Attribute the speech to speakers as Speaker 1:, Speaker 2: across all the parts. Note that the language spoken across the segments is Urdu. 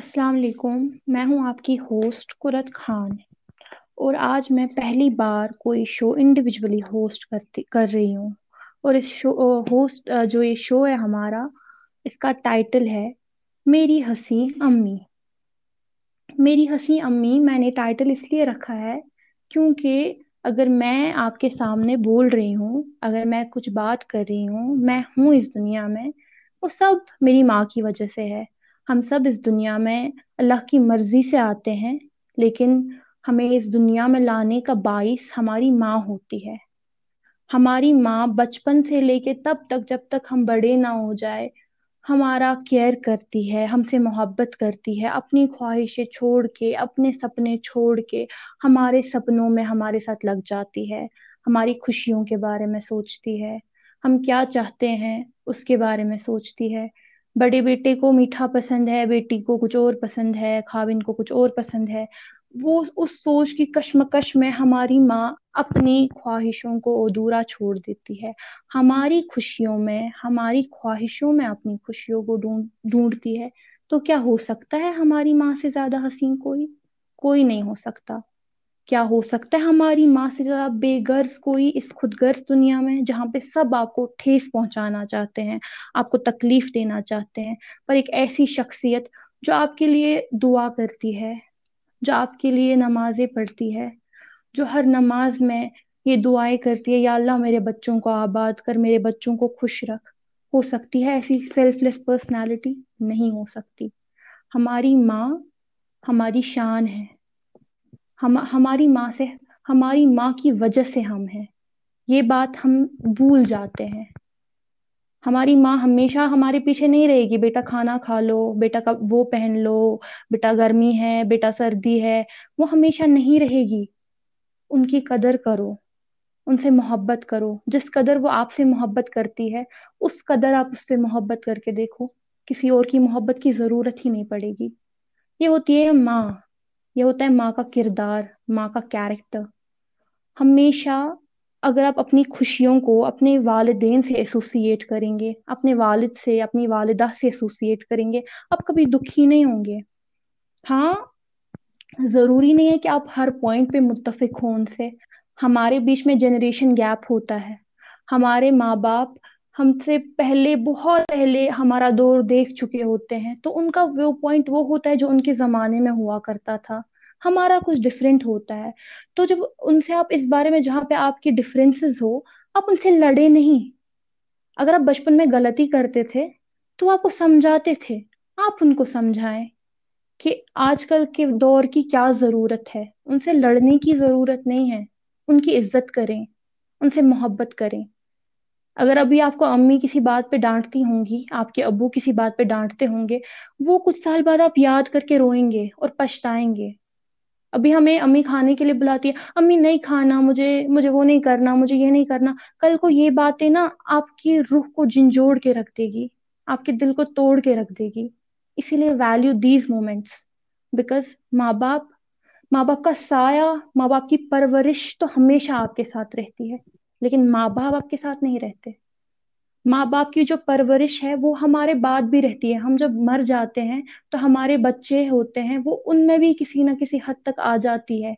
Speaker 1: السلام علیکم، میں ہوں آپ کی ہوسٹ قرت خان اور آج میں پہلی بار کوئی شو انڈیویجولی ہوسٹ کرتی کر رہی ہوں اور اس شو ہوسٹ جو یہ شو ہے ہمارا، اس کا ٹائٹل ہے میری ہنسی امی۔ میری ہنسی امی میں نے ٹائٹل اس لیے رکھا ہے کیونکہ اگر میں آپ کے سامنے بول رہی ہوں، اگر میں کچھ بات کر رہی ہوں، میں ہوں اس دنیا میں، وہ سب میری ماں کی وجہ سے ہے۔ ہم سب اس دنیا میں اللہ کی مرضی سے آتے ہیں، لیکن ہمیں اس دنیا میں لانے کا باعث ہماری ماں ہوتی ہے۔ ہماری ماں بچپن سے لے کے تب تک جب تک ہم بڑے نہ ہو جائے، ہمارا کیئر کرتی ہے، ہم سے محبت کرتی ہے، اپنی خواہشیں چھوڑ کے، اپنے سپنے چھوڑ کے ہمارے سپنوں میں ہمارے ساتھ لگ جاتی ہے، ہماری خوشیوں کے بارے میں سوچتی ہے۔ ہم کیا چاہتے ہیں، اس کے بارے میں سوچتی ہے۔ بڑے بیٹے کو میٹھا پسند ہے، بیٹی کو کچھ اور پسند ہے، خاوند کو کچھ اور پسند ہے۔ وہ اس سوچ کی کشمکش میں ہماری ماں اپنی خواہشوں کو ادھورا چھوڑ دیتی ہے۔ ہماری خوشیوں میں، ہماری خواہشوں میں اپنی خوشیوں کو ڈھونڈ، ڈھونڈتی ہے۔ تو کیا ہو سکتا ہے ہماری ماں سے زیادہ حسین؟ کوئی کوئی نہیں ہو سکتا۔ کیا ہو سکتا ہے؟ ہماری ماں سے زیادہ بے غرض کوئی اس خود غرض دنیا میں جہاں پہ سب آپ کو ٹھیس پہنچانا چاہتے ہیں، آپ کو تکلیف دینا چاہتے ہیں۔ پر ایک ایسی شخصیت جو آپ کے لیے دعا کرتی ہے، جو آپ کے لیے نمازیں پڑھتی ہے، جو ہر نماز میں یہ دعائیں کرتی ہے، یا اللہ میرے بچوں کو آباد کر، میرے بچوں کو خوش رکھ۔ ہو سکتی ہے ایسی سیلف لیس پرسنالٹی نہیں ہو سکتی۔ ہماری ماں ہماری شان ہے۔ ہم، ہماری ماں سے، ہماری ماں کی وجہ سے ہم ہیں۔ یہ بات ہم بھول جاتے ہیں۔ ہماری ماں ہمیشہ ہمارے پیچھے نہیں رہے گی۔ بیٹا کھانا کھا لو، بیٹا کا وہ پہن لو، بیٹا گرمی ہے، بیٹا سردی ہے، وہ ہمیشہ نہیں رہے گی۔ ان کی قدر کرو، ان سے محبت کرو۔ جس قدر وہ آپ سے محبت کرتی ہے، اس قدر آپ اس سے محبت کر کے دیکھو۔ کسی اور کی محبت کی ضرورت ہی نہیں پڑے گی۔ یہ ہوتی ہے ماں۔ یہ ہوتا ہے ماں کا کردار، ماں کا کیریکٹر ہمیشہ اگر آپ اپنی خوشیوں کو اپنے والدین سے ایسوسیٹ کریں گے، اپنے والد سے، اپنی والدہ سے ایسوسیٹ کریں گے، آپ کبھی دکھی نہیں ہوں گے۔ ہاں ضروری نہیں ہے کہ آپ ہر پوائنٹ پہ متفق ہوں ان سے۔ ہمارے بیچ میں جنریشن گیپ ہوتا ہے۔ ہمارے ماں باپ ہم سے پہلے، بہت پہلے ہمارا دور دیکھ چکے ہوتے ہیں۔ تو ان کا ویو پوائنٹ وہ ہوتا ہے جو ان کے زمانے میں ہوا کرتا تھا۔ ہمارا کچھ ڈفرینٹ ہوتا ہے۔ تو جب ان سے آپ اس بارے میں جہاں پہ آپ کی ڈفرینسز ہو، آپ ان سے لڑے نہیں۔ اگر آپ بچپن میں غلطی کرتے تھے، تو آپ کو سمجھاتے تھے۔ آپ ان کو سمجھائیں کہ آج کل کے دور کی کیا ضرورت ہے۔ ان سے لڑنے کی ضرورت نہیں ہے۔ ان کی عزت کریں۔ ان سے محبت کریں۔ اگر ابھی آپ کو امی کسی بات پہ ڈانٹتی ہوں گی، آپ کے ابو کسی بات پہ ڈانٹتے ہوں گے، وہ کچھ سال بعد آپ یاد کر کے روئیں گے اور پچھتائیں گے۔ ابھی ہمیں امی کھانے کے لیے بلاتی ہے، امی نہیں کھانا، مجھے مجھے وہ نہیں کرنا، مجھے یہ نہیں کرنا۔ کل کو یہ باتیں نا آپ کی روح کو جھنجھوڑ کے رکھ دے گی، آپ کے دل کو توڑ کے رکھ دے گی۔ اسی لیے ویلیو دیز مومنٹس بیکاز ماں باپ ماں باپ کا سایہ، ماں باپ کی پرورش تو ہمیشہ آپ کے ساتھ رہتی ہے۔ لیکن ماں باپ آپ کے ساتھ نہیں رہتے۔ ماں باپ کی جو پرورش ہے وہ ہمارے بعد بھی رہتی ہے۔ ہم جب مر جاتے ہیں تو ہمارے بچے ہوتے ہیں، وہ ان میں بھی کسی نہ کسی حد تک آ جاتی ہے۔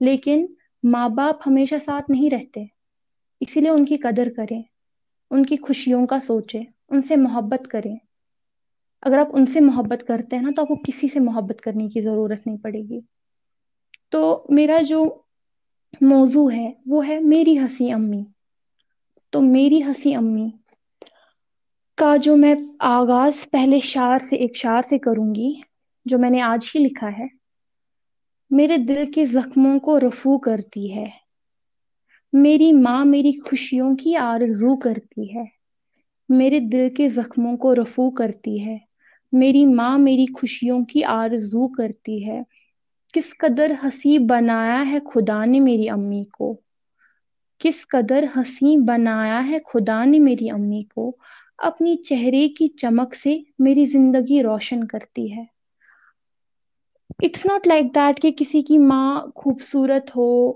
Speaker 1: لیکن ماں باپ ہمیشہ ساتھ نہیں رہتے، اسی لیے ان کی قدر کریں، ان کی خوشیوں کا سوچیں، ان سے محبت کریں۔ اگر آپ ان سے محبت کرتے ہیں نا تو آپ کو کسی سے محبت کرنے کی ضرورت نہیں پڑے گی۔ تو میرا جو موضوع ہے، وہ ہے میری ہنسی امی۔ تو میری ہنسی امی کا جو میں آغاز پہلے شعر سے، ایک شعر سے کروں گی، جو میں نے آج ہی لکھا ہے، میرے دل کے زخموں کو رفو کرتی ہے۔ میری ماں میری خوشیوں کی آرزو کرتی ہے۔ میرے دل کے زخموں کو رفو کرتی ہے۔ میری ماں میری خوشیوں کی آرزو کرتی ہے۔ کس قدر ہنسی بنایا ہے خدا نے میری امی کو؟ کس قدر ہنسی بنایا ہے خدا نے میری امی کو؟ اپنی چہرے کی چمک سے میری زندگی روشن کرتی ہے۔ اٹس ناٹ لائک دیٹ کہ کسی کی ماں خوبصورت ہو،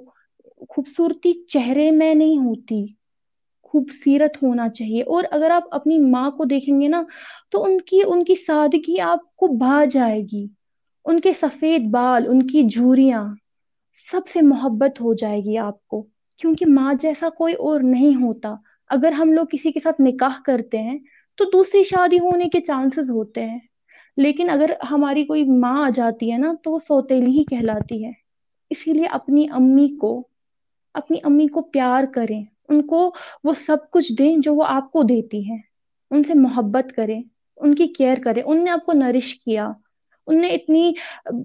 Speaker 1: خوبصورتی چہرے میں نہیں ہوتی خوبصیرت ہونا چاہیے۔ اور اگر آپ اپنی ماں کو دیکھیں گے نا، تو ان کی ان کی سادگی آپ کو بھا جائے گی۔ ان کے سفید بال، ان کی جھوریاں، سب سے محبت ہو جائے گی آپ کو، کیونکہ ماں جیسا کوئی اور نہیں ہوتا۔ اگر ہم لوگ کسی کے ساتھ نکاح کرتے ہیں، تو دوسری شادی ہونے کے چانسز ہوتے ہیں۔ لیکن اگر ہماری کوئی ماں آ جاتی ہے نا، تو وہ سوتیلی ہی کہلاتی ہے۔ اسی لیے اپنی امی کو، اپنی امی کو پیار کریں۔ ان کو وہ سب کچھ دیں جو وہ آپ کو دیتی ہے ان سے محبت کریں، ان کی کیئر کریں۔ ان نے آپ کو نرش کیا۔ ان نے اتنی،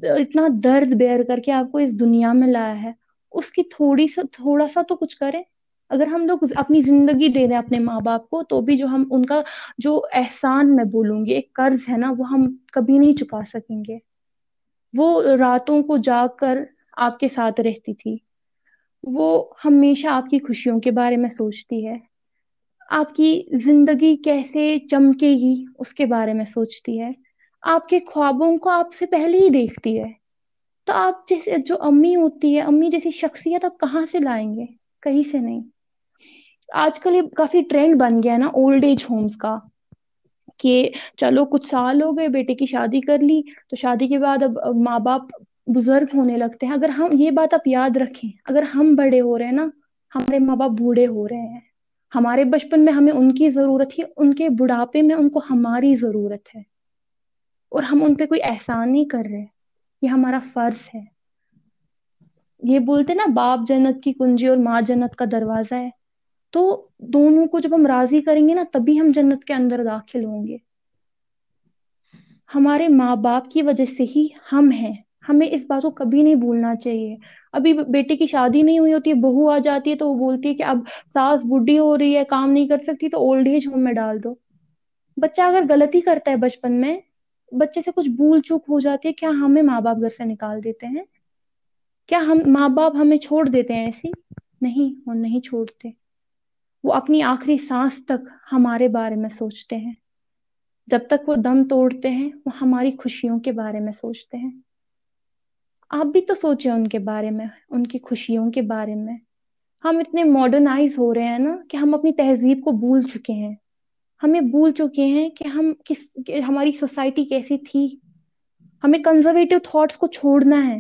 Speaker 1: اتنا درد بیئر کر کے آپ کو اس دنیا میں لایا ہے، اس کی تھوڑی سا، تھوڑا سا تو کچھ کرے اگر ہم لوگ اپنی زندگی دے رہے ہیں اپنے ماں باپ کو، تو بھی جو ہم، ان کا جو احسان میں بولوں گی، ایک قرض ہے نا، وہ ہم کبھی نہیں چکا سکیں گے۔ وہ راتوں کو جا کر آپ کے ساتھ رہتی تھی۔ وہ ہمیشہ آپ کی خوشیوں کے بارے میں سوچتی ہے۔ آپ کی زندگی کیسے چمکے گی، اس کے بارے میں سوچتی ہے۔ آپ کے خوابوں کو آپ سے پہلے ہی دیکھتی ہے۔ تو آپ جیسے جو امی ہوتی ہے، امی جیسی شخصیت آپ کہاں سے لائیں گے؟ کہیں سے نہیں۔ آج کل یہ کافی ٹرینڈ بن گیا ہے نا اولڈ ایج ہومس کا کہ چلو کچھ سال ہو گئے، بیٹے کی شادی کر لی تو شادی کے بعد اب ماں باپ بزرگ ہونے لگتے ہیں۔ اگر ہم یہ بات آپ یاد رکھیں، اگر ہم بڑے ہو رہے ہیں نا، ہمارے ماں باپ بوڑھے ہو رہے ہیں۔ ہمارے بچپن میں ہمیں ان کی ضرورت ہے ان کے بڑھاپے میں ان کو ہماری ضرورت ہے۔ اور ہم ان پہ کوئی احسان نہیں کر رہے۔ یہ ہمارا فرض ہے۔ یہ بولتے نا، باپ جنت کی کنجی اور ماں جنت کا دروازہ ہے۔ تو دونوں کو جب ہم راضی کریں گے نا، تبھی ہم جنت کے اندر داخل ہوں گے۔ ہمارے ماں باپ کی وجہ سے ہی ہم ہیں۔ ہمیں اس بات کو کبھی نہیں بھولنا چاہیے۔ ابھی بیٹے کی شادی نہیں ہوئی ہوتی ہے بہو آ جاتی ہے تو وہ بولتی ہے کہ اب ساس بڈھی ہو رہی ہے، کام نہیں کر سکتی، تو اولڈ ایج ہوم میں ڈال دو۔ بچہ اگر غلطی کرتا ہے بچپن میں بچے سے کچھ بھول چوک ہو جاتی ہے، کیا ہمیں ماں باپ گھر سے نکال دیتے ہیں؟ کیا ہم ماں باپ ہمیں چھوڑ دیتے ہیں ایسی؟ نہیں وہ نہیں چھوڑتے۔ وہ اپنی آخری سانس تک ہمارے بارے میں سوچتے ہیں۔ جب تک وہ دم توڑتے ہیں، وہ ہماری خوشیوں کے بارے میں سوچتے ہیں۔ آپ بھی تو سوچیں ان کے بارے میں، ان کی خوشیوں کے بارے میں۔ ہم اتنے ماڈرنائز ہو رہے ہیں نا کہ ہم اپنی تہذیب کو بھول چکے ہیں۔ ہمیں بھول چکے ہیں کہ ہم کس ہماری سوسائٹی کیسی تھی۔ ہمیں کنزرویٹو تھاٹس کو چھوڑنا ہے،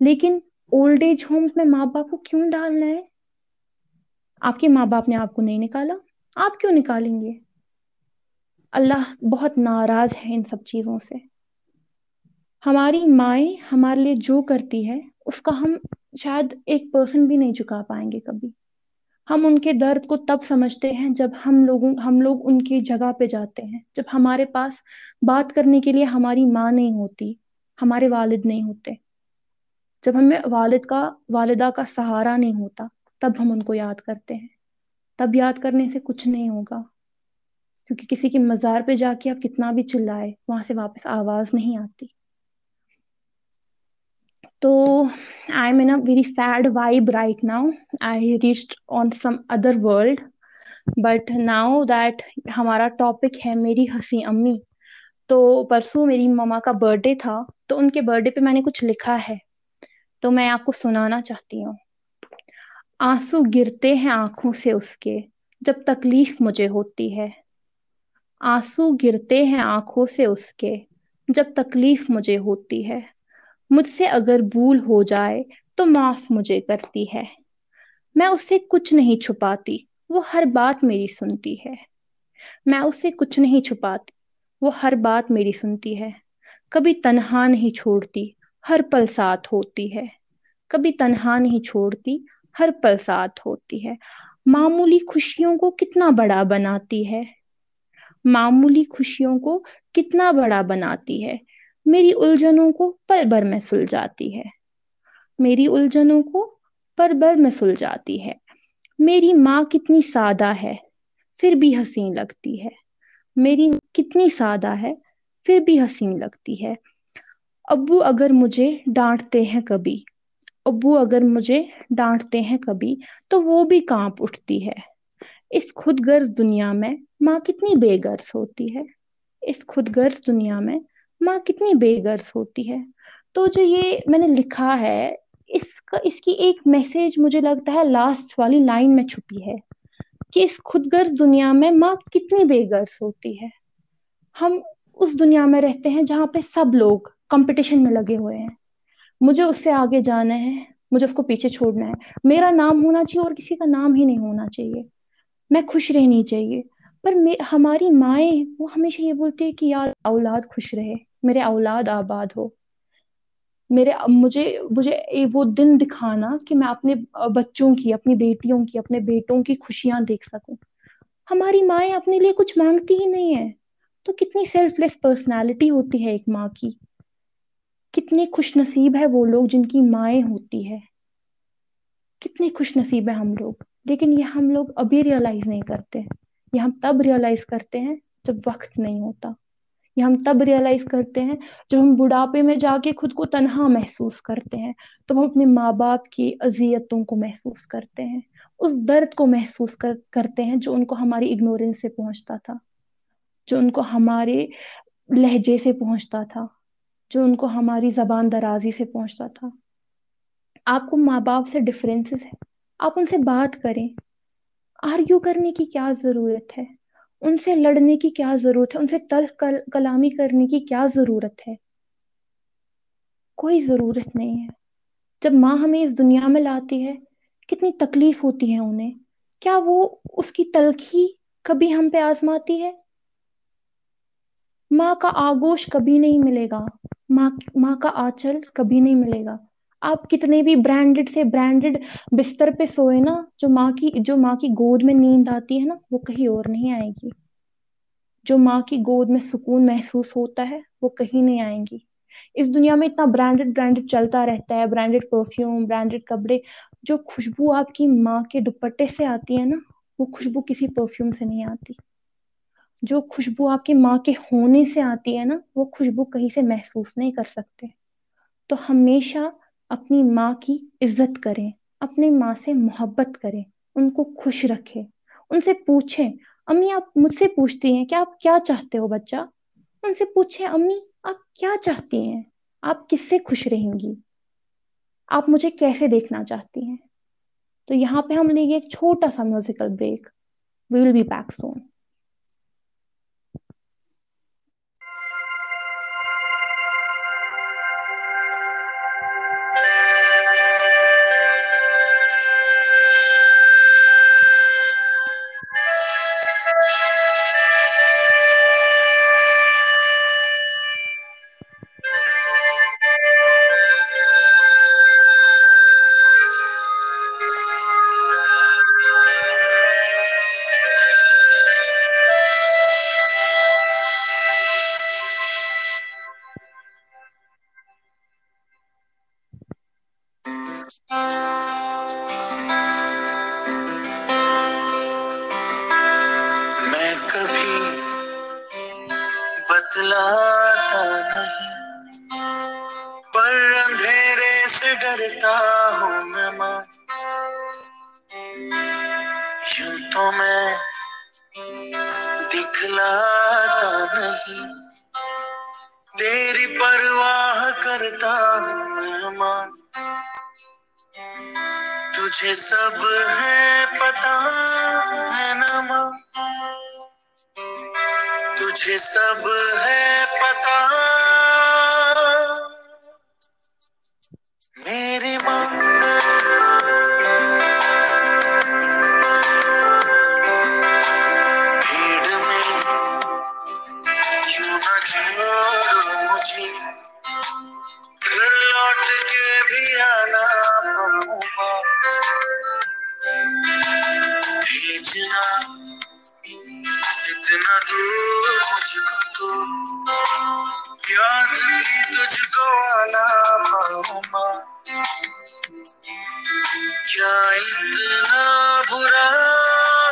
Speaker 1: لیکن اولڈ ایج ہومس میں ماں باپ کو کیوں ڈالنا ہے؟ آپ کے ماں باپ نے آپ کو نہیں نکالا، آپ کیوں نکالیں گے؟ اللہ بہت ناراض ہے ان سب چیزوں سے۔ ہماری مائیں ہمارے لیے جو کرتی ہے، اس کا ہم شاید ایک پرسن بھی نہیں چکا پائیں گے کبھی۔ ہم ان کے درد کو تب سمجھتے ہیں جب ہم لوگوں، ہم لوگ ان کی جگہ پہ جاتے ہیں۔ جب ہمارے پاس بات کرنے کے لیے ہماری ماں نہیں ہوتی، ہمارے والد نہیں ہوتے۔ جب ہمیں والد کا، والدہ کا سہارا نہیں ہوتا، تب ہم ان کو یاد کرتے ہیں۔ تب یاد کرنے سے کچھ نہیں ہوگا۔ کیونکہ کسی کے مزار پہ جا کے آپ کتنا بھی چلائے، وہاں سے واپس آواز نہیں آتی۔ تو I mean a very sad vibe right now I rest on some other world but now that ہمارا ٹاپک ہے میری ہنسی امی، تو پرسوں میری مما کا برتھ ڈے تھا، تو ان کے برتھ ڈے پہ میں نے کچھ لکھا ہے۔ تو میں آپ کو سنانا چاہتی ہوں۔ آنسو گرتے ہیں آنکھوں سے اس کے، جب تکلیف مجھے ہوتی ہے۔ آنسو گرتے ہیں آنکھوں سے اس کے، جب تکلیف مجھے ہوتی ہے۔ مجھ سے اگر بھول ہو جائے تو معاف مجھے کرتی ہے۔ میں اس سے کچھ نہیں چھپاتی، وہ ہر بات میری سنتی ہے۔ میں اسے کچھ نہیں چھپاتی، وہ ہر بات میری سنتی ہے۔ کبھی تنہا نہیں چھوڑتی، ہر پل ساتھ ہوتی ہے۔ کبھی تنہا نہیں چھوڑتی، ہر پل ساتھ ہوتی ہے۔ معمولی خوشیوں کو کتنا بڑا بناتی ہے۔ معمولی خوشیوں کو کتنا بڑا بناتی ہے۔ میری الجھنوں کو پل بھر میں سلجھاتی ہے۔ میری الجھنوں کو پل بھر میں سلجھاتی ہے۔ میری ماں کتنی سادہ ہے، پھر بھی حسین لگتی ہے۔ میری کتنی سادہ ہے، پھر بھی حسین لگتی ہے۔ ابو اگر مجھے ڈانٹتے ہیں کبھی، ابو اگر مجھے ڈانٹتے ہیں کبھی تو وہ بھی کانپ اٹھتی ہے۔ اس خود گرز دنیا میں ماں کتنی بے غرض ہوتی ہے۔ اس خود گرز دنیا میں ماں کتنی بے غرض ہوتی ہے۔ تو جو یہ میں نے لکھا ہے، اس کا، اس کی ایک میسج مجھے لگتا ہے لاسٹ والی لائن میں چھپی ہے کہ اس خود گرز دنیا میں ماں کتنی بے غرض ہوتی ہے۔ ہم اس دنیا میں رہتے ہیں جہاں پہ سب لوگ کمپٹیشن میں لگے ہوئے ہیں۔ مجھے اس سے آگے جانا ہے، مجھے اس کو پیچھے چھوڑنا ہے۔ میرا نام ہونا چاہیے اور کسی کا نام ہی نہیں ہونا چاہیے۔ میں خوش رہنی چاہیے۔ پر ہماری مائیں وہ ہمیشہ یہ بولتی ہے کہ یار اولاد خوش رہے۔ میرے اولاد آباد ہو۔ میرے، مجھے مجھے وہ دن دکھانا کہ میں اپنے بچوں کی، اپنی بیٹیوں کی، اپنے بیٹوں کی خوشیاں دیکھ سکوں۔ ہماری مائیں اپنے لیے کچھ مانگتی ہی نہیں ہے تو کتنی سیلف لیس پرسنالٹی ہوتی ہے ایک ماں کی۔ کتنی خوش نصیب ہے وہ لوگ جن کی مائیں ہوتی ہے۔ کتنی خوش نصیب ہے ہم لوگ۔ لیکن یہ ہم لوگ ابھی ریئلائز نہیں کرتے۔ یہ ہم تب ریئلائز کرتے ہیں جب وقت نہیں ہوتا۔ یہ ہم تب ریئلائز کرتے ہیں جب ہم بڑھاپے میں جا کے خود کو تنہا محسوس کرتے ہیں، تب ہم اپنے ماں باپ کی اذیتوں کو محسوس کرتے ہیں، اس درد کو محسوس کر، کرتے ہیں جو ان کو ہماری اگنورینس سے پہنچتا تھا، جو ان کو ہمارے لہجے سے پہنچتا تھا، جو ان کو ہماری زبان درازی سے پہنچتا تھا۔ آپ کو ماں باپ سے ڈفرینسز ہے آپ ان سے بات کریں۔ آرگیو کرنے کی کیا ضرورت ہے؟ ان سے لڑنے کی کیا ضرورت ہے؟ ان سے تلخ کلامی کرنے کی کیا ضرورت ہے؟ کوئی ضرورت نہیں ہے۔ جب ماں ہمیں اس دنیا میں لاتی ہے، کتنی تکلیف ہوتی ہے انہیں۔ کیا وہ اس کی تلخی کبھی ہم پہ آزماتی ہے؟ ماں کا آگوش کبھی نہیں ملے گا۔ ماں ماں کا آنچل کبھی نہیں ملے گا۔ آپ کتنے بھی برانڈڈ سے برانڈڈ بستر پہ سوئے نا، جو ماں کی، جو ماں کی گود میں نیند آتی ہے نا، وہ کہیں اور نہیں آئے گی۔ جو ماں کی گود میں سکون محسوس ہوتا ہے، وہ کہیں نہیں آئیں گی۔ اس دنیا میں اتنا برانڈیڈ برانڈیڈ چلتا رہتا ہے برانڈیڈ پرفیوم برانڈیڈ کپڑے، جو خوشبو آپ کی ماں کے دوپٹے سے آتی ہے نا، وہ خوشبو کسی پرفیوم سے نہیں آتی۔ جو خوشبو آپ کی ماں کے ہونے سے آتی ہے نا، وہ خوشبو کہیں سے محسوس نہیں کر سکتے۔ تو ہمیشہ اپنی ماں کی عزت کریں، اپنی ماں سے محبت کریں، ان کو خوش رکھے ان سے پوچھیں، امی، آپ مجھ سے پوچھتی ہیں کہ آپ کیا چاہتے ہو بچہ؟ ان سے پوچھیں، امی، آپ کیا چاہتی ہیں؟ آپ کس سے خوش رہیں گی؟ آپ مجھے کیسے دیکھنا چاہتی ہیں؟ تو یہاں پہ ہم لیں گے ایک چھوٹا سا musical break we will be back soon یوں تو میں دکھلاتا نہیں۔ تیری
Speaker 2: پرواہ کرتا مہمان۔ تجھے سب ہے پتا ہے نا ماں۔ تجھے سب ہے پتا میری ماں بھیڑ
Speaker 1: میں کیوں نہ
Speaker 2: مجھے یاد بھی تجھ کو آنا پاؤں ماں کیا اتنا برا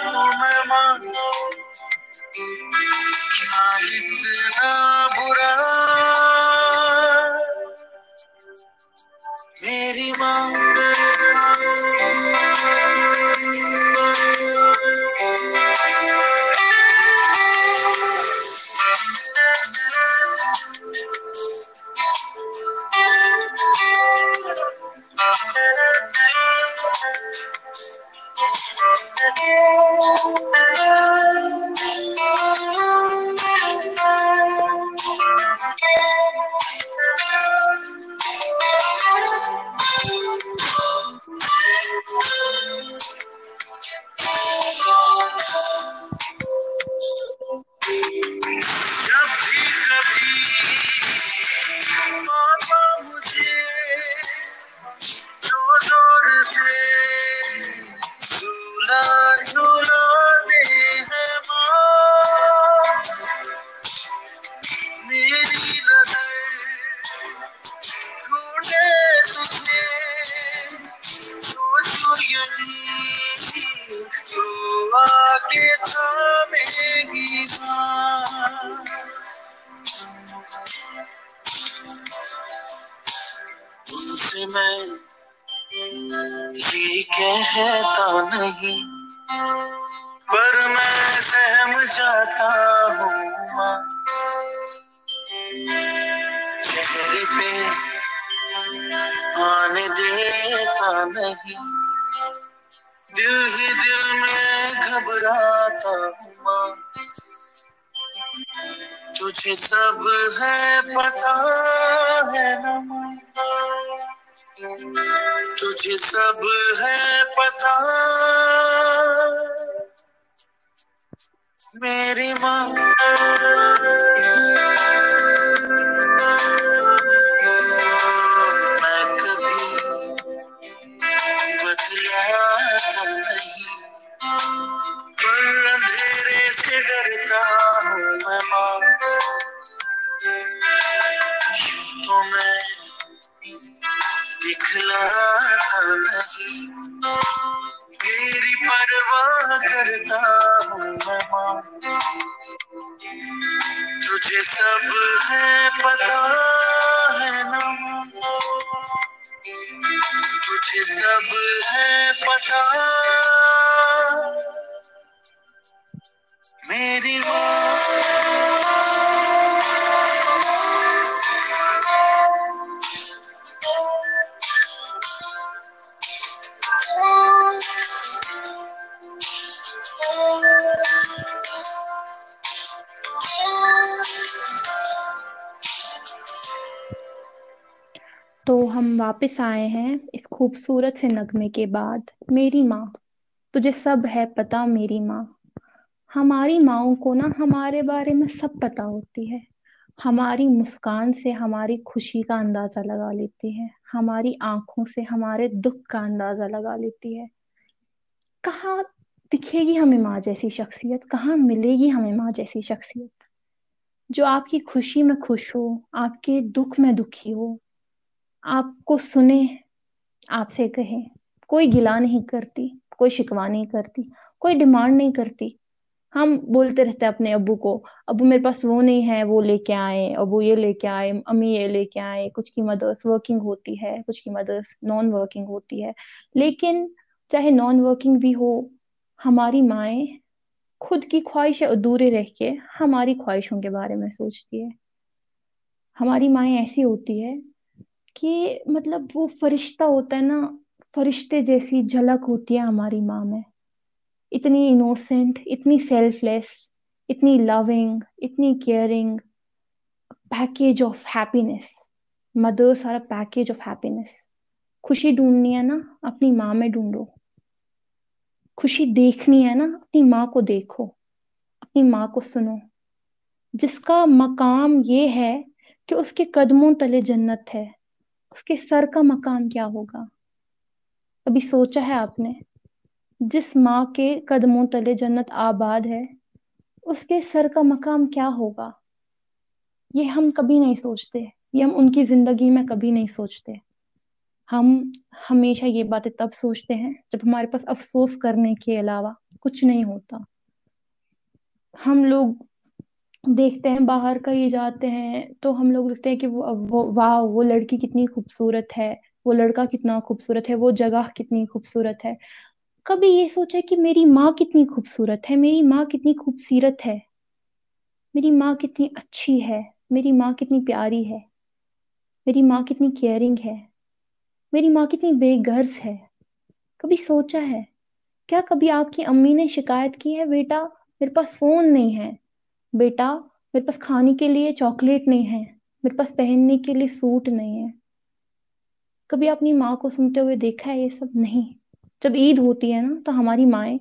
Speaker 1: ہوں میں ماں؟ کیا اتنا برا؟ میری ماں Thank you. دل ہی دل میں گھبراتا ہوں ماں تجھے سب ہے پتا ہے نا ماں۔ تجھے سب ہے پتا میری ماں۔ دکھلاتا نہیں میری پرواہ کرتا ہوں میں ماں تجھے سب ہے پتا ہے نا تجھے سب ہے پتا میری تو ہم واپس آئے ہیں اس خوبصورت سے نغمے کے بعد، میری ماں۔ تجھے سب ہے پتا میری ماں۔ ہماری ماؤں کو نا ہمارے بارے میں سب پتا ہوتی ہے۔ ہماری مسکان سے ہماری خوشی کا اندازہ لگا لیتی ہے۔ ہماری آنکھوں سے ہمارے دکھ کا اندازہ لگا لیتی ہے۔ کہاں دکھے گی ہمیں ماں جیسی شخصیت؟ کہاں ملے گی ہمیں ماں جیسی شخصیت؟ جو آپ کی خوشی میں خوش ہو، آپ کے دکھ میں دکھی ہو آپ کو سنے آپ سے کہیں۔ کوئی گلا نہیں کرتی، کوئی شکوا نہیں کرتی، کوئی ڈیمانڈ نہیں کرتی۔ ہم بولتے رہتے اپنے ابو کو، ابو میرے پاس وہ نہیں ہے، وہ لے کے آئے، ابو یہ لے کے آئے، امی یہ لے کے آئے، کچھ کی مدرس ورکنگ ہوتی ہے، کچھ کی مدرس نان ورکنگ ہوتی ہے۔ لیکن چاہے نان ورکنگ بھی ہو، ہماری مائیں خود کی خواہش ادھورے رہ کے ہماری خواہشوں کے بارے میں سوچتی ہے۔ ہماری مائیں ایسی ہوتی ہے کہ مطلب وہ فرشتہ ہوتا ہے نا، فرشتے جیسی جھلک ہوتی ہے ہماری ماں میں۔ اتنی انوسینٹ اتنی سیلف لیس اتنی لونگ اتنی caring package of happiness mothers are package of happiness خوشی ڈھونڈنی ہے نا، اپنی ماں میں ڈھونڈو۔ خوشی دیکھنی ہے نا، اپنی ماں کو دیکھو، اپنی ماں کو سنو۔ جس کا مقام یہ ہے کہ اس کے قدموں تلے جنت ہے۔ اس کے سر کا مقام کیا ہوگا؟ ابھی سوچا ہے آپ نے، جس ماں کے قدموں تلے جنت آباد ہے، اس کے سر کا مقام کیا ہوگا؟ یہ ہم کبھی نہیں سوچتے، یہ ہم ان کی زندگی میں کبھی نہیں سوچتے۔ ہم ہمیشہ یہ باتیں تب سوچتے ہیں جب ہمارے پاس افسوس کرنے کے علاوہ کچھ نہیں ہوتا۔ ہم لوگ دیکھتے ہیں، باہر کہیں جاتے ہیں۔ تو ہم لوگ دیکھتے ہیں کہ واہ وہ لڑکی کتنی خوبصورت ہے۔ وہ لڑکا کتنا خوبصورت ہے۔ وہ جگہ کتنی خوبصورت ہے۔ کبھی یہ سوچا کہ میری ماں کتنی خوبصورت ہے۔ میری ماں کتنی خوبصیرت ہے۔ میری ماں کتنی اچھی ہے۔ میری ماں کتنی پیاری ہے۔ میری ماں کتنی کیئرنگ ہے۔ میری ماں کتنی بے غرض ہے۔ کبھی سوچا ہے۔ کیا کبھی آپ کی امی نے شکایت کی ہے؟ بیٹا، میرے پاس فون نہیں ہے۔ بیٹا، میرے پاس کھانے کے لیے چاکلیٹ نہیں ہے، میرے پاس پہننے کے لیے سوٹ نہیں ہے۔ کبھی اپنی ماں کو سنتے ہوئے دیکھا ہے یہ سب نہیں؟ جب عید ہوتی ہے نا، تو ہماری مائیں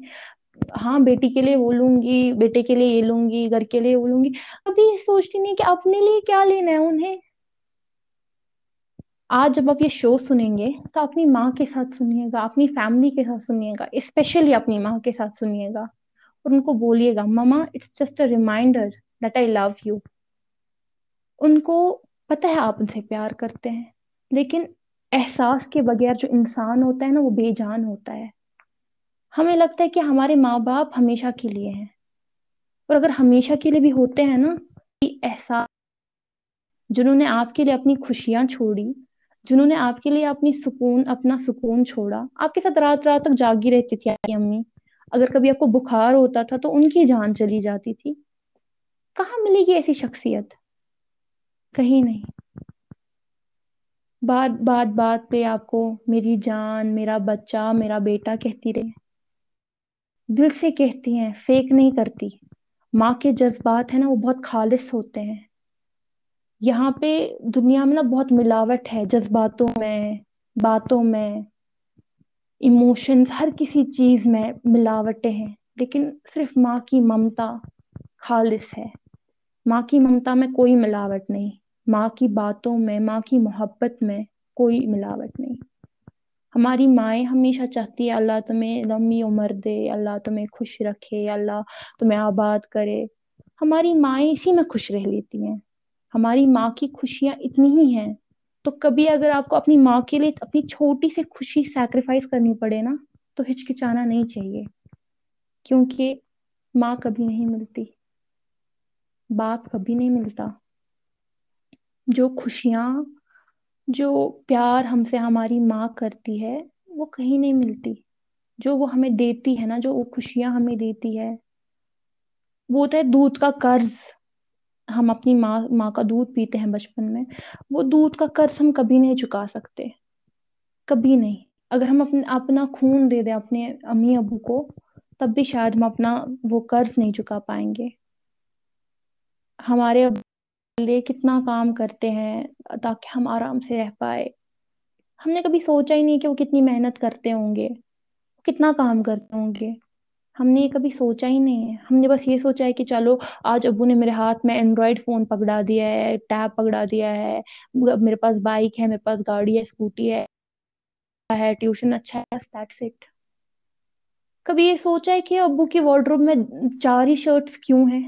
Speaker 1: ہاں بیٹی کے لیے وہ لوں گی، بیٹے کے لیے یہ لوں گی، گھر کے لیے وہ لوں گی۔ ابھی یہ سوچتی نہیں کہ اپنے لیے کیا لینا ہے انہیں۔ آج جب آپ یہ شو سنیں گے، تو اپنی ماں کے ساتھ سنیے گا، اپنی فیملی کے ساتھ سنیے گا اسپیشلی اپنی ماں کے ساتھ سنیے گا۔ اور ان کو بولیے گا مما it's just a reminder that I love you ان کو پتہ ہے آپ ان سے پیار کرتے ہیں، لیکن احساس کے بغیر جو انسان ہوتا ہے نا، وہ بے جان ہوتا ہے۔ ہمیں لگتا ہے کہ ہمارے ماں باپ ہمیشہ کے لیے ہیں۔ اور اگر ہمیشہ کے لیے بھی ہوتے ہیں نا احساس جنہوں نے آپ کے لیے اپنی خوشیاں چھوڑی، جنہوں نے آپ کے لیے اپنی سکون، اپنا سکون چھوڑا، آپ کے ساتھ رات رات تک جاگی رہتی تھی آپ کی امی۔ اگر کبھی آپ کو بخار ہوتا تھا تو ان کی جان چلی جاتی تھی۔ کہاں ملے گی ایسی شخصیت؟ کہیں نہیں۔ بات بات بات پہ آپ کو میری جان، میرا بچہ، میرا بیٹا کہتی رہے۔ دل سے کہتی ہیں، فیک نہیں کرتی۔ ماں کے جذبات ہیں نا، وہ بہت خالص ہوتے ہیں۔ یہاں پہ دنیا میں نا بہت ملاوٹ ہے، جذباتوں میں، باتوں میں۔ ایموشنز ہر کسی چیز میں ملاوٹیں ہیں، لیکن صرف ماں کی ممتا خالص ہے۔ ماں کی ممتا میں کوئی ملاوٹ نہیں، ماں کی باتوں میں، ماں کی محبت میں کوئی ملاوٹ نہیں۔ ہماری مائیں ہمیشہ چاہتی ہے اللہ تمہیں لمی عمر دے، اللہ تمہیں خوش رکھے، اللہ تمہیں آباد کرے۔ ہماری مائیں اسی میں خوش رہ لیتی ہیں۔ ہماری ماں کی خوشیاں اتنی ہی ہیں۔ تو کبھی اگر آپ کو اپنی ماں کے لیے اپنی چھوٹی سی خوشی سیکریفائس کرنی پڑے نا، تو ہچکچانا نہیں چاہیے۔ کیونکہ ماں کبھی نہیں ملتی، باپ کبھی نہیں ملتا۔ جو خوشیاں، جو پیار ہم سے ہماری ماں کرتی ہے، وہ کہیں نہیں ملتی۔ جو وہ ہمیں دیتی ہے نا، جو وہ خوشیاں ہمیں دیتی ہے، وہ ہوتا ہے دودھ کا قرض۔ ہم اپنی ماں ماں کا دودھ پیتے ہیں بچپن میں، وہ دودھ کا قرض ہم کبھی نہیں چکا سکتے۔ کبھی نہیں۔ اگر ہم اپ اپنا خون دے دیں اپنے امی ابو کو، تب بھی شاید ہم اپنا وہ قرض نہیں چکا پائیں گے۔ ہمارے لیے کتنا کام کرتے ہیں تاکہ ہم آرام سے رہ پائے۔ ہم نے کبھی سوچا ہی نہیں کہ وہ کتنی محنت کرتے ہوں گے، کتنا کام کرتے ہوں گے۔ ہم نے یہ کبھی سوچا ہی نہیں ہے۔ ہم نے بس یہ سوچا ہے کہ چلو، آج ابو نے میرے ہاتھ میں اینڈرائڈ فون پکڑا دیا ہے ٹیب پکڑا دیا ہے۔ میرے پاس بائک ہے، میرے پاس گاڑی ہے اسکوٹی ہے ہے ٹیوشن اچھا ہے اچھا کبھی یہ سوچا ہے کہ ابو کی وارڈ روم میں چار ہی شرٹس کیوں ہیں؟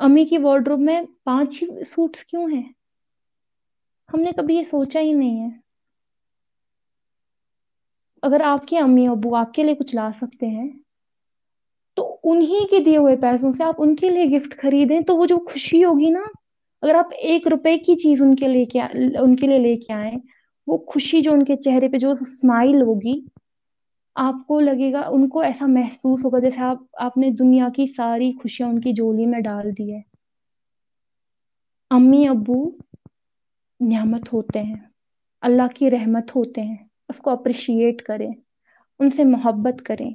Speaker 1: امی کی وارڈ روم میں پانچ ہی سوٹس کیوں ہیں؟ ہم نے کبھی یہ سوچا ہی نہیں ہے۔ اگر آپ کے امی ابو آپ کے لیے کچھ لا سکتے ہیں، تو انہیں کے دیے ہوئے پیسوں سے آپ ان کے لیے گفٹ خریدیں، تو وہ جو خوشی ہوگی نا، اگر آپ ایک روپے کی چیز ان کے لے کے ان کے لیے لے کے آئے وہ خوشی جو ان کے چہرے پہ جو اسمائل ہوگی، آپ کو لگے گا، ان کو ایسا محسوس ہوگا جیسے آپ آپ نے دنیا کی ساری خوشیاں ان کی جولی میں ڈال دی ہے۔ امی ابو نعمت ہوتے ہیں، اللہ کی رحمت ہوتے ہیں۔ اس کو اپریشیٹ کریں، ان سے محبت کریں،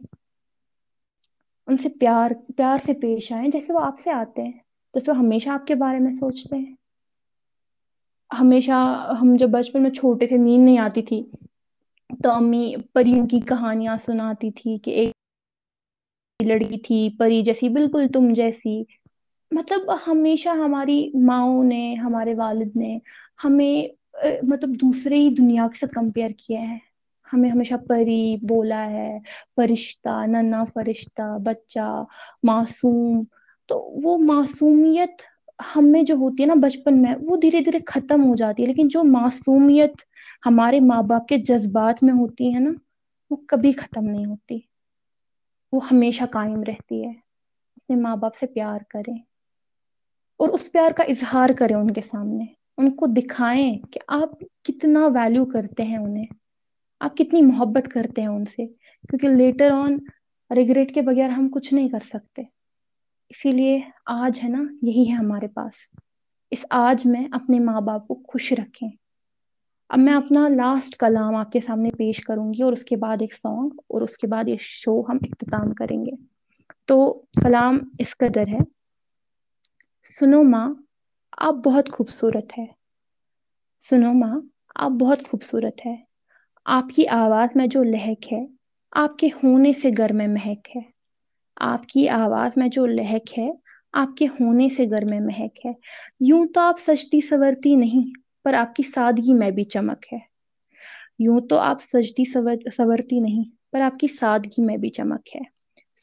Speaker 1: ان سے پیار پیار سے پیش آئیں جیسے وہ آپ سے آتے ہیں۔ جیسے وہ ہمیشہ آپ کے بارے میں سوچتے ہیں۔ ہمیشہ ہم جب بچپن میں چھوٹے تھے، نیند نہیں آتی تھی۔ تو امی پریوں کی کہانیاں سناتی تھی کہ ایک لڑکی تھی، پری جیسی، بالکل تم جیسی۔ مطلب ہمیشہ ہماری ماؤں نے، ہمارے والد نے ہمیں مطلب دوسرے ہی دنیا کے ساتھ کمپیئر کیا ہے۔ ہمیں ہمیشہ پری بولا ہے، فرشتہ ننا فرشتہ، بچہ، معصوم۔ تو وہ معصومیت ہمیں جو ہوتی ہے نا بچپن میں، وہ دھیرے دھیرے ختم ہو جاتی ہے۔ لیکن جو معصومیت ہمارے ماں باپ کے جذبات میں ہوتی ہے نا، وہ کبھی ختم نہیں ہوتی۔ وہ ہمیشہ قائم رہتی ہے۔ اپنے ماں باپ سے پیار کریں۔ اور اس پیار کا اظہار کریں ان کے سامنے۔ ان کو دکھائیں کہ آپ کتنا ویلیو کرتے ہیں انہیں۔ آپ کتنی محبت کرتے ہیں ان سے، کیونکہ لیٹر آن ریگریٹ کے بغیر ہم کچھ نہیں کر سکتے۔ اسی لیے آج ہے نا، یہی ہے ہمارے پاس۔ اس آج میں اپنے ماں باپ کو خوش رکھیں۔ اب میں اپنا لاسٹ کلام آپ کے سامنے پیش کروں گی اور اس کے بعد ایک سانگ اور اس کے بعد یہ شو ہم اختتام کریں گے۔ تو کلام اس قدر ہے۔ سنو ماں، آپ بہت خوبصورت ہے سنو ماں، آپ بہت خوبصورت ہے آپ کی آواز میں جو لہک ہے، آپ کے ہونے سے گر میں مہک ہے۔ آپ کی آواز میں جو لہک ہے، آپ کے ہونے سے گر میں مہک ہے۔ یوں تو آپ سجتی سورتی نہیں، پر آپ کی سادگی میں بھی چمک ہے۔ یوں تو آپ سجتی سورتی نہیں، پر آپ کی سادگی میں بھی چمک ہے۔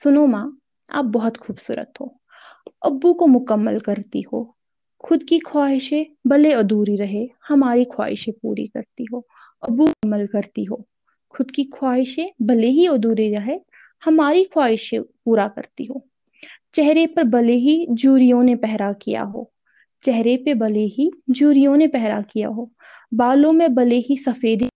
Speaker 1: سنو ماں، آپ بہت خوبصورت ہو۔ ابو کو مکمل کرتی ہو۔ خود کی خواہشیں بلے ادھوری رہے، ہماری خواہشیں پوری کرتی ہو، ابو عمل کرتی ہو۔ خود کی خواہشیں بھلے ہی ادھوری رہے، ہماری خواہشیں پورا کرتی ہو۔ چہرے پر بلے ہی جوریوں نے پہرا کیا ہو۔ چہرے پہ بلے ہی جوریوں نے پہرا کیا ہو۔ بالوں میں بلے ہی سفیدی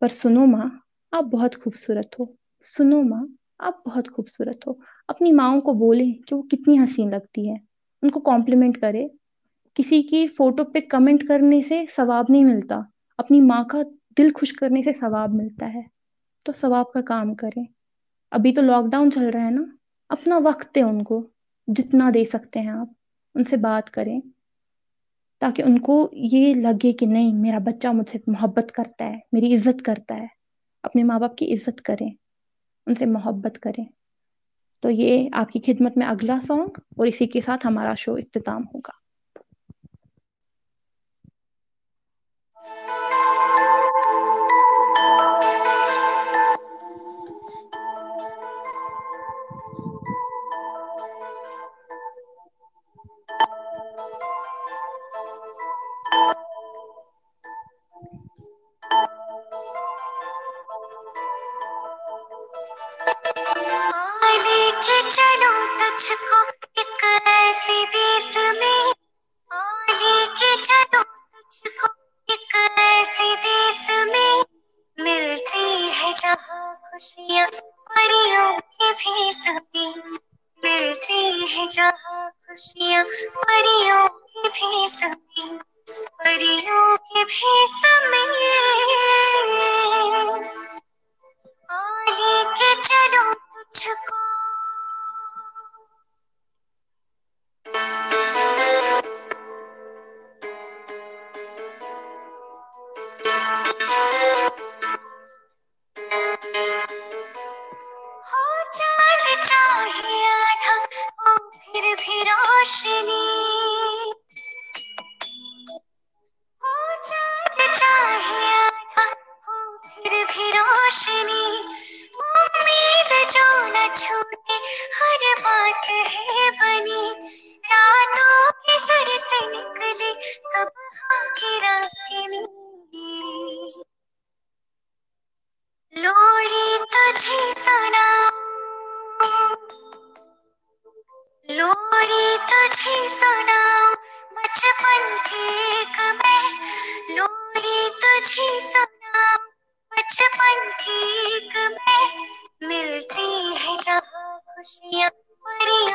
Speaker 1: پر سنو ماں، آپ بہت خوبصورت ہو۔ سنو ماں، آپ بہت خوبصورت ہو۔ اپنی ماں کو بولیں کہ وہ کتنی حسین لگتی ہے۔ ان کو کمپلیمنٹ کرے، کسی کی فوٹو پہ کمنٹ کرنے سے ثواب نہیں ملتا۔ اپنی ماں کا دل خوش کرنے سے ثواب ملتا ہے۔ تو ثواب کا کام کریں۔ ابھی تو لاک ڈاؤن چل رہا ہے نا۔ اپنا وقت ہے ان کو، جتنا دے سکتے ہیں آپ۔ ان سے بات کریں۔ تاکہ ان کو یہ لگے کہ نہیں، میرا بچہ مجھ سے محبت کرتا ہے، میری عزت کرتا ہے۔ اپنے ماں باپ کی عزت کریں۔ ان سے محبت کریں۔ تو یہ آپ کی خدمت میں اگلا سانگ اور اسی کے ساتھ ہمارا شو اختتام ہوگا۔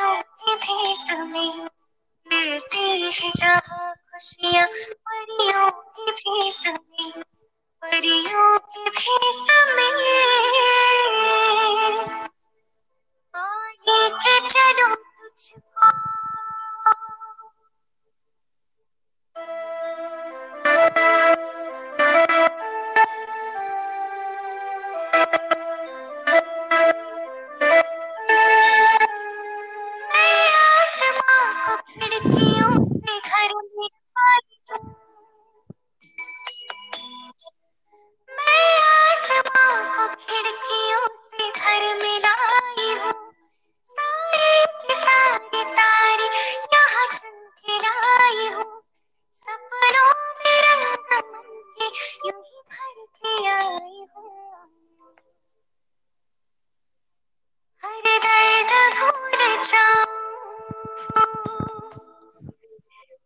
Speaker 3: پریوں بھی سمیں ملتی ہے جہاں خوشیاں پریوں کی بھی سمیں پریوں کی بھی سمیں آئیے کہ چلو تجھ کو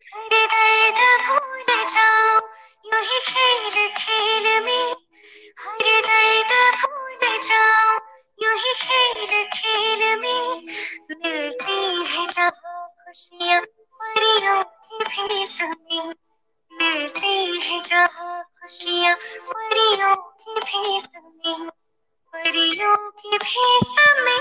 Speaker 3: ہر درد بھول جاؤں یوں ہی کھیل کھیل میں ہر درد بھول جاؤں یوں ہی کھیل کھیل میں ملتی ہے جہاں خوشیاں پریوں کی بھی سمیں ملتی ہے جہاں خوشیاں پریوں کی بھی سمیں پریوں کی بھی سمیں